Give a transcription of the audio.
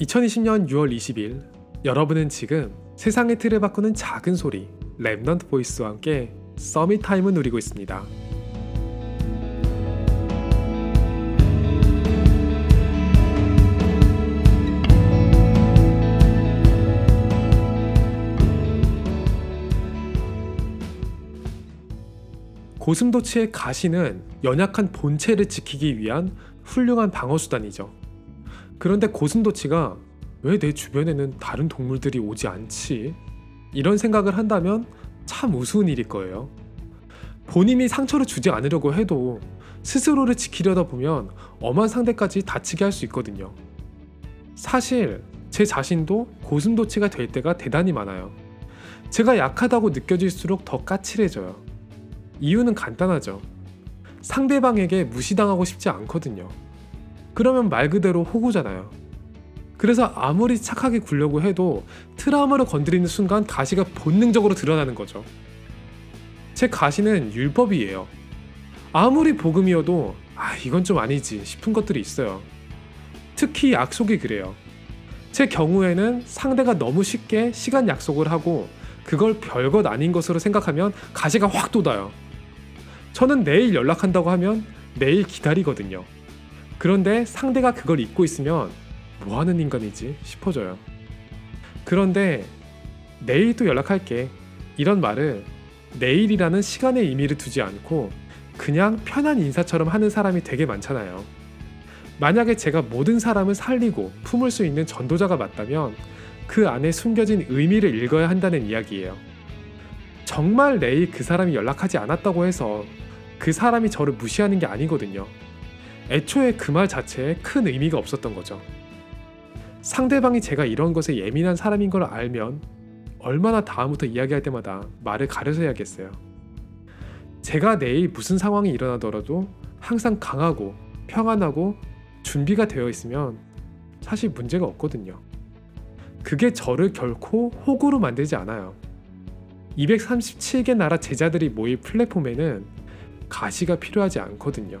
2020년 6월 20일 여러분은 지금 세상의 틀을 바꾸는 작은 소리 Remnant Voice와 함께 Summit Time을 누리고 있습니다. 고슴도치의 가시는 연약한 본체를 지키기 위한 훌륭한 방어 수단이죠. 그런데 고슴도치가 왜 내 주변에는 다른 동물들이 오지 않지? 이런 생각을 한다면 참 우스운 일일 거예요. 본인이 상처를 주지 않으려고 해도 스스로를 지키려다 보면 엄한 상대까지 다치게 할 수 있거든요. 사실 제 자신도 고슴도치가 될 때가 대단히 많아요. 제가 약하다고 느껴질수록 더 까칠해져요. 이유는 간단하죠. 상대방에게 무시당하고 싶지 않거든요. 그러면 말 그대로 호구잖아요. 그래서 아무리 착하게 굴려고 해도 트라우마를 건드리는 순간 가시가 본능적으로 드러나는 거죠. 제 가시는 율법이에요. 아무리 복음이어도 아 이건 좀 아니지 싶은 것들이 있어요. 특히 약속이 그래요. 제 경우에는 상대가 너무 쉽게 시간 약속을 하고 그걸 별것 아닌 것으로 생각하면 가시가 확 돋아요. 저는 내일 연락한다고 하면 내일 기다리거든요. 그런데 상대가 그걸 잊고 있으면 뭐 하는 인간이지 싶어져요. 그런데 내일 또 연락할게. 이런 말을 내일이라는 시간의 의미를 두지 않고 그냥 편한 인사처럼 하는 사람이 되게 많잖아요. 만약에 제가 모든 사람을 살리고 품을 수 있는 전도자가 맞다면 그 안에 숨겨진 의미를 읽어야 한다는 이야기예요. 정말 내일 그 사람이 연락하지 않았다고 해서 그 사람이 저를 무시하는 게 아니거든요. 애초에 그 말 자체에 큰 의미가 없었던 거죠. 상대방이 제가 이런 것에 예민한 사람인 걸 알면 얼마나 다음부터 이야기할 때마다 말을 가려서 해야겠어요. 제가 내일 무슨 상황이 일어나더라도 항상 강하고 평안하고 준비가 되어 있으면 사실 문제가 없거든요. 그게 저를 결코 호구로 만들지 않아요. 237개 나라 제자들이 모일 플랫폼에는 가시가 필요하지 않거든요.